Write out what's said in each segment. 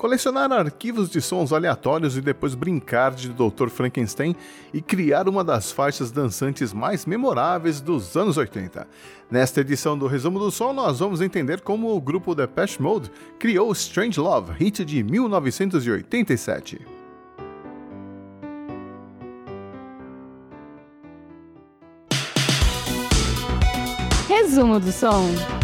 colecionar arquivos de sons aleatórios e depois brincar de Dr. Frankenstein e criar uma das faixas dançantes mais memoráveis dos anos 80. Nesta edição do Resumo do Som, nós vamos entender como o grupo Depeche Mode criou Strange Love, hit de 1987. Resumo do som.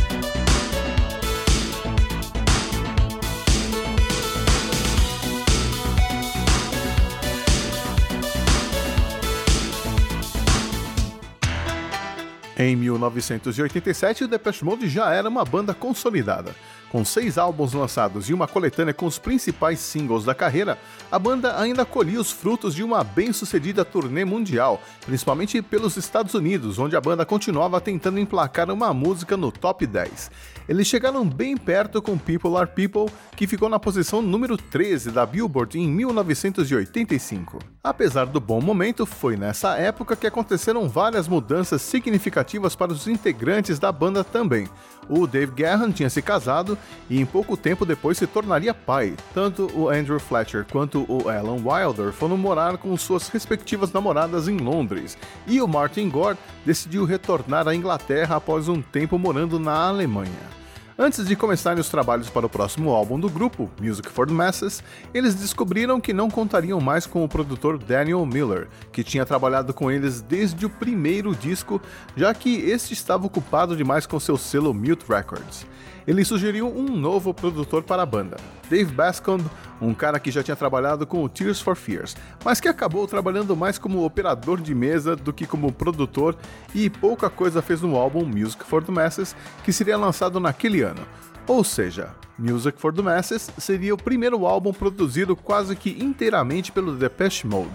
Em 1987, o Depeche Mode já era uma banda consolidada. Com seis álbuns lançados e uma coletânea com os principais singles da carreira, a banda ainda colhia os frutos de uma bem-sucedida turnê mundial, principalmente pelos Estados Unidos, onde a banda continuava tentando emplacar uma música no top 10. Eles chegaram bem perto com People Are People, que ficou na posição número 13 da Billboard em 1985. Apesar do bom momento, foi nessa época que aconteceram várias mudanças significativas para os integrantes da banda também. O Dave Gahan tinha se casado e em pouco tempo depois se tornaria pai. Tanto o Andrew Fletcher quanto o Alan Wilder foram morar com suas respectivas namoradas em Londres, e o Martin Gore decidiu retornar à Inglaterra após um tempo morando na Alemanha. Antes de começarem os trabalhos para o próximo álbum do grupo, Music for the Masses, eles descobriram que não contariam mais com o produtor Daniel Miller, que tinha trabalhado com eles desde o primeiro disco, já que este estava ocupado demais com seu selo Mute Records. Ele sugeriu um novo produtor para a banda, Dave Bascomb, um cara que já tinha trabalhado com o Tears for Fears, mas que acabou trabalhando mais como operador de mesa do que como produtor e pouca coisa fez no álbum Music for the Masses, que seria lançado naquele ano. Ou seja, Music for the Masses seria o primeiro álbum produzido quase que inteiramente pelo Depeche Mode.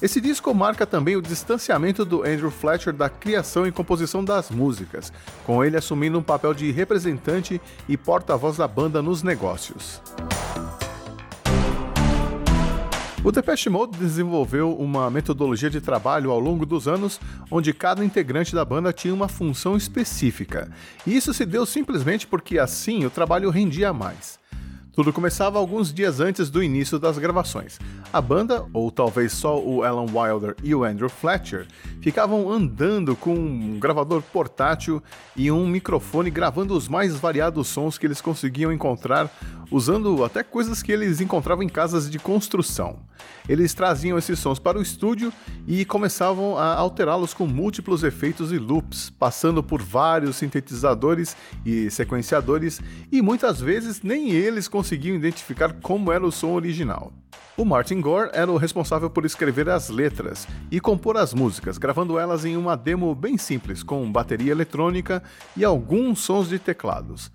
Esse disco marca também o distanciamento do Andrew Fletcher da criação e composição das músicas, com ele assumindo um papel de representante e porta-voz da banda nos negócios. O Depeche Mode desenvolveu uma metodologia de trabalho ao longo dos anos, onde cada integrante da banda tinha uma função específica. E isso se deu simplesmente porque assim o trabalho rendia mais. Tudo começava alguns dias antes do início das gravações. A banda, ou talvez só o Alan Wilder e o Andrew Fletcher, ficavam andando com um gravador portátil e um microfone gravando os mais variados sons que eles conseguiam encontrar, usando até coisas que eles encontravam em casas de construção. Eles traziam esses sons para o estúdio e começavam a alterá-los com múltiplos efeitos e loops, passando por vários sintetizadores e sequenciadores, e muitas vezes nem eles conseguiam identificar como era o som original. O Martin Gore era o responsável por escrever as letras e compor as músicas, gravando elas em uma demo bem simples, com bateria eletrônica e alguns sons de teclados.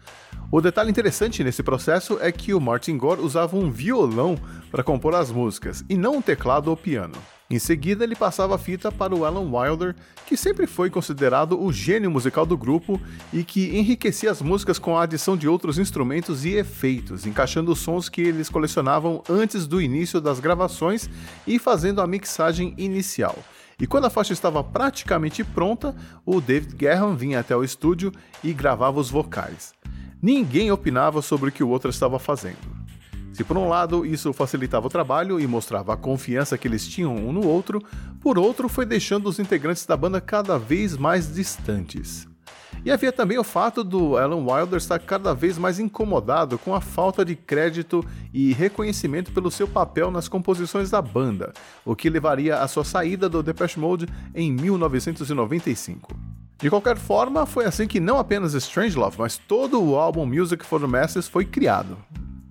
O detalhe interessante nesse processo é que o Martin Gore usava um violão para compor as músicas e não um teclado ou piano. Em seguida, ele passava a fita para o Alan Wilder, que sempre foi considerado o gênio musical do grupo e que enriquecia as músicas com a adição de outros instrumentos e efeitos, encaixando sons que eles colecionavam antes do início das gravações e fazendo a mixagem inicial. E quando a faixa estava praticamente pronta, o David Guerra vinha até o estúdio e gravava os vocais. Ninguém opinava sobre o que o outro estava fazendo. Se por um lado isso facilitava o trabalho e mostrava a confiança que eles tinham um no outro, por outro foi deixando os integrantes da banda cada vez mais distantes. E havia também o fato do Alan Wilder estar cada vez mais incomodado com a falta de crédito e reconhecimento pelo seu papel nas composições da banda, o que levaria à sua saída do Depeche Mode em 1995. De qualquer forma, foi assim que não apenas Strangelove, mas todo o álbum Music for the Masses foi criado.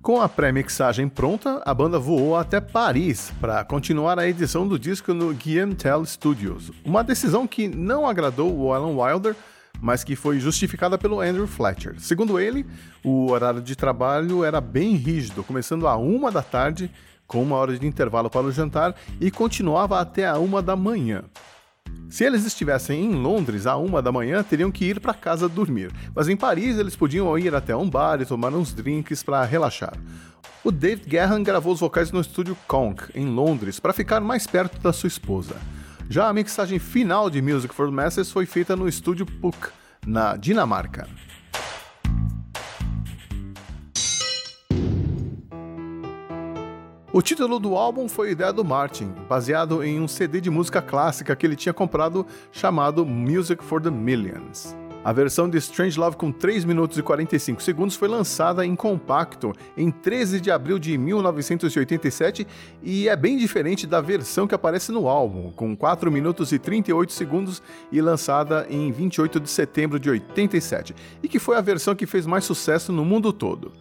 Com a pré-mixagem pronta, a banda voou até Paris para continuar a edição do disco no Guillaume Tell Studios, uma decisão que não agradou o Alan Wilder, mas que foi justificada pelo Andrew Fletcher. Segundo ele, o horário de trabalho era bem rígido, começando a uma da tarde, com uma hora de intervalo para o jantar, e continuava até a uma da manhã. Se eles estivessem em Londres à uma da manhã, teriam que ir para casa dormir, mas em Paris eles podiam ir até um bar e tomar uns drinks para relaxar. O David Guerin gravou os vocais no estúdio Conk, em Londres, para ficar mais perto da sua esposa. Já a mixagem final de Music for the Masses foi feita no estúdio Puck, na Dinamarca. O título do álbum foi ideia do Martin, baseado em um CD de música clássica que ele tinha comprado chamado Music for the Millions. A versão de Strange Love com 3 minutos e 45 segundos foi lançada em compacto em 13 de abril de 1987 e é bem diferente da versão que aparece no álbum, com 4 minutos e 38 segundos e lançada em 28 de setembro de 87, e que foi a versão que fez mais sucesso no mundo todo.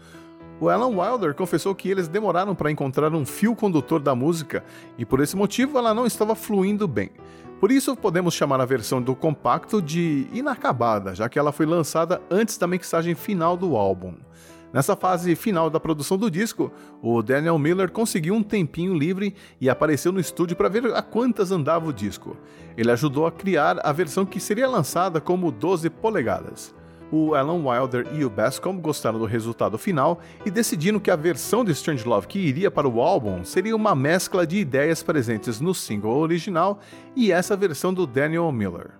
O Alan Wilder confessou que eles demoraram para encontrar um fio condutor da música e por esse motivo ela não estava fluindo bem. Por isso, podemos chamar a versão do compacto de inacabada, já que ela foi lançada antes da mixagem final do álbum. Nessa fase final da produção do disco, o Daniel Miller conseguiu um tempinho livre e apareceu no estúdio para ver a quantas andava o disco. Ele ajudou a criar a versão que seria lançada como 12 polegadas o Alan Wilder e o Bascom gostaram do resultado final e decidiram que a versão de Strange Love que iria para o álbum seria uma mescla de ideias presentes no single original e essa versão do Daniel Miller.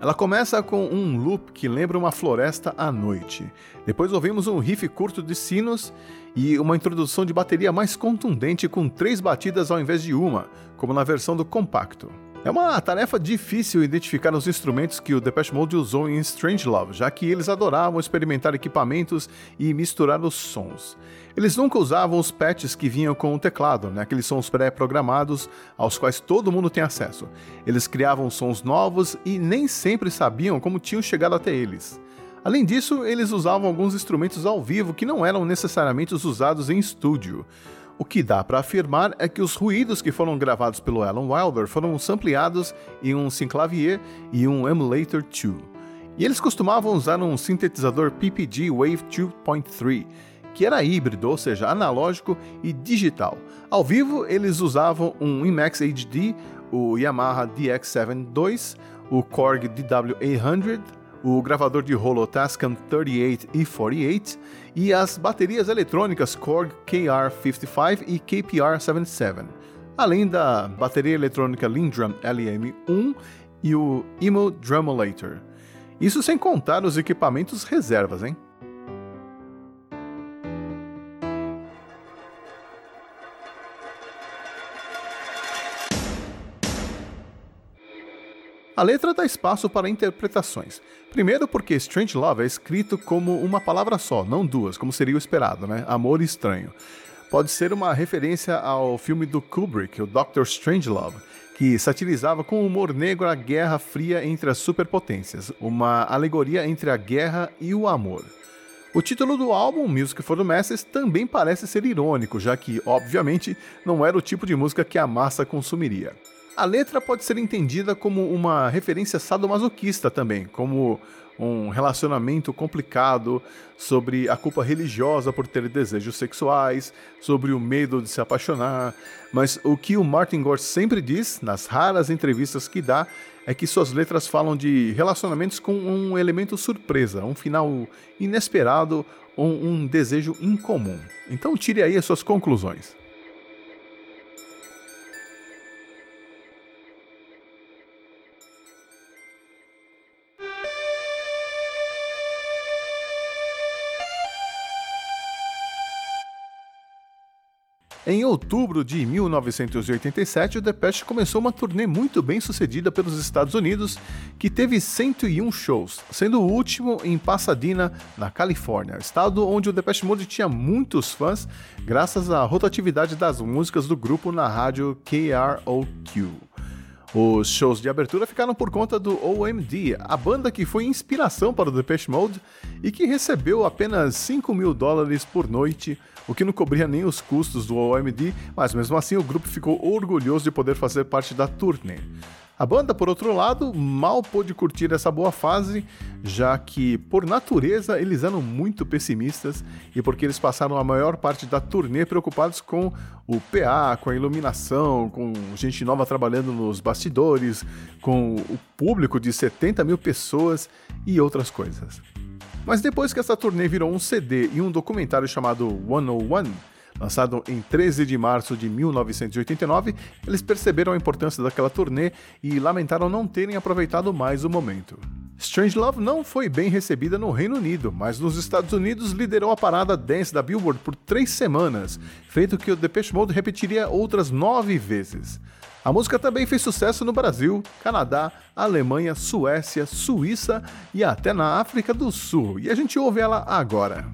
Ela começa com um loop que lembra uma floresta à noite. Depois ouvimos um riff curto de sinos e uma introdução de bateria mais contundente com três batidas ao invés de uma, como na versão do compacto. É uma tarefa difícil identificar os instrumentos que o Depeche Mode usou em Strange Love, já que eles adoravam experimentar equipamentos e misturar os sons. Eles nunca usavam os patches que vinham com o teclado, né? aqueles sons pré-programados aos quais todo mundo tem acesso. Eles criavam sons novos e nem sempre sabiam como tinham chegado até eles. Além disso, eles usavam alguns instrumentos ao vivo que não eram necessariamente os usados em estúdio. O que dá para afirmar é que os ruídos que foram gravados pelo Alan Wilder foram sampleados em um synclavier e um emulator 2. E eles costumavam usar um sintetizador PPG Wave 2.3, que era híbrido, ou seja, analógico e digital. Ao vivo, eles usavam um Emax HD, o Yamaha DX7 II, o Korg DW800, o gravador de rolo Tascam 38 e 48 e as baterias eletrônicas Korg KR55 e KPR77, além da bateria eletrônica Lindrum LM1 e o Emo Drumulator. Isso sem contar os equipamentos reservas, hein? A letra dá espaço para interpretações. Primeiro, porque Strange Love é escrito como uma palavra só, não duas, como seria o esperado, né? Amor estranho. Pode ser uma referência ao filme do Kubrick, o Doctor Strange Love, que satirizava com humor negro a guerra fria entre as superpotências, uma alegoria entre a guerra e o amor. O título do álbum, Music for the Masses, também parece ser irônico, já que, obviamente, não era o tipo de música que a massa consumiria. A letra pode ser entendida como uma referência sadomasoquista também, como um relacionamento complicado, sobre a culpa religiosa por ter desejos sexuais, sobre o medo de se apaixonar. Mas o que o Martin Gore sempre diz, nas raras entrevistas que dá, é que suas letras falam de relacionamentos com um elemento surpresa, um final inesperado ou um desejo incomum. Então tire aí as suas conclusões. Em outubro de 1987, o Depeche começou uma turnê muito bem sucedida pelos Estados Unidos, que teve 101 shows, sendo o último em Pasadena, na Califórnia, estado onde o Depeche Mode tinha muitos fãs, graças à rotatividade das músicas do grupo na rádio KROQ. Os shows de abertura ficaram por conta do OMD, a banda que foi inspiração para o Depeche Mode e que recebeu apenas 5 mil dólares por noite o que não cobria nem os custos do OMD, mas mesmo assim o grupo ficou orgulhoso de poder fazer parte da turnê. A banda, por outro lado, mal pôde curtir essa boa fase, já que, por natureza, eles eram muito pessimistas e porque eles passaram a maior parte da turnê preocupados com o PA, com a iluminação, com gente nova trabalhando nos bastidores, com o público de 70 mil pessoas e outras coisas. Mas depois que essa turnê virou um CD e um documentário chamado 101, lançado em 13 de março de 1989, eles perceberam a importância daquela turnê e lamentaram não terem aproveitado mais o momento. Strange Love não foi bem recebida no Reino Unido, mas nos Estados Unidos liderou a parada dance da Billboard por três semanas, feito que o Depeche Mode repetiria outras nove vezes. A música também fez sucesso no Brasil, Canadá, Alemanha, Suécia, Suíça e até na África do Sul. E a gente ouve ela agora.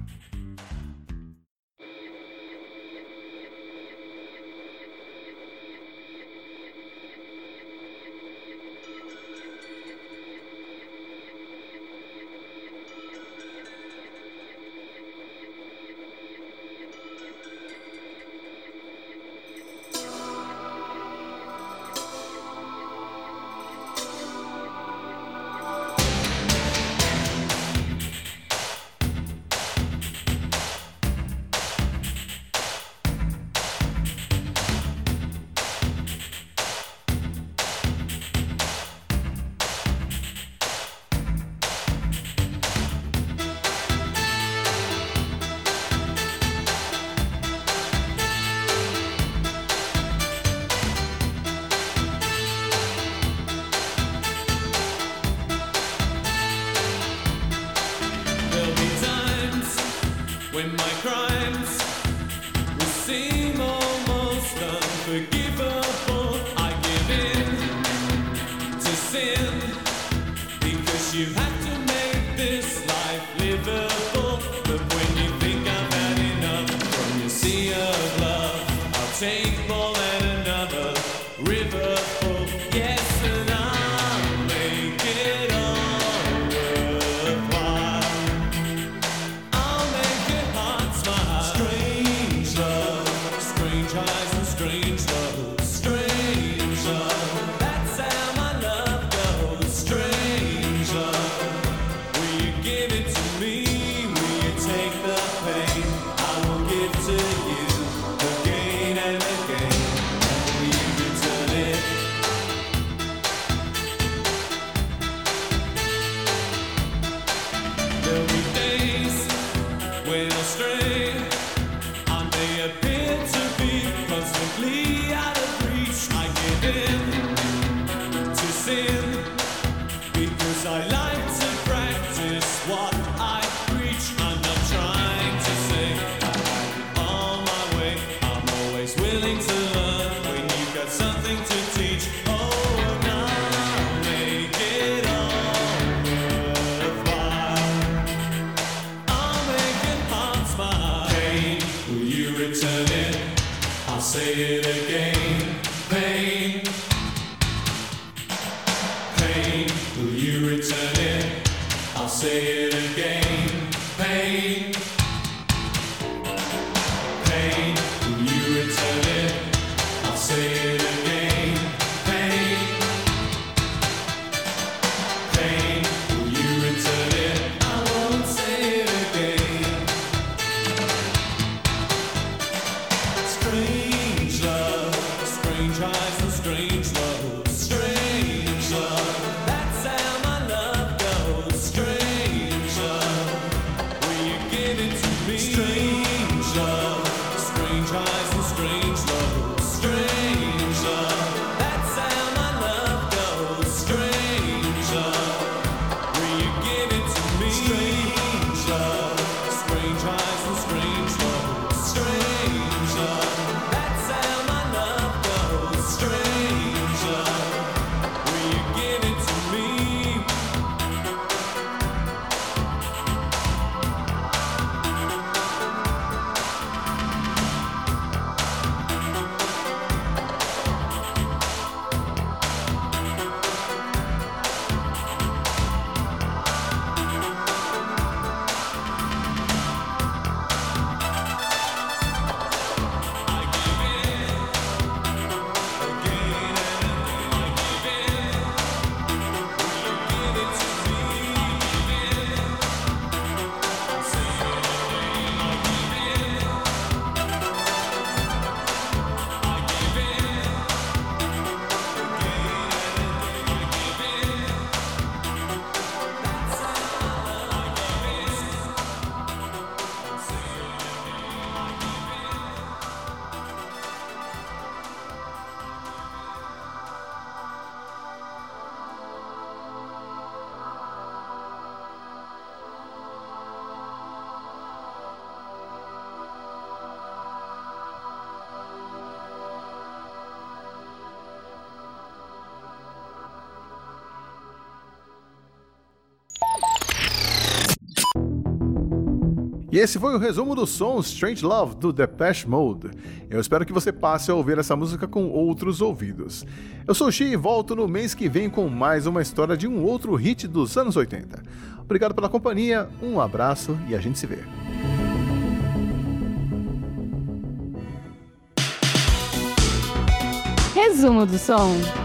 say it again. Pain, pain, will you return it? I'll say it again. Pain, pain, will you return it? I won't say it again. Strange love, strange eyes and strange love. E esse foi o resumo do som Strange Love do Depeche Mode. Eu espero que você passe a ouvir essa música com outros ouvidos. Eu sou o Xi e volto no mês que vem com mais uma história de um outro hit dos anos 80. Obrigado pela companhia, um abraço e a gente se vê. Resumo do som.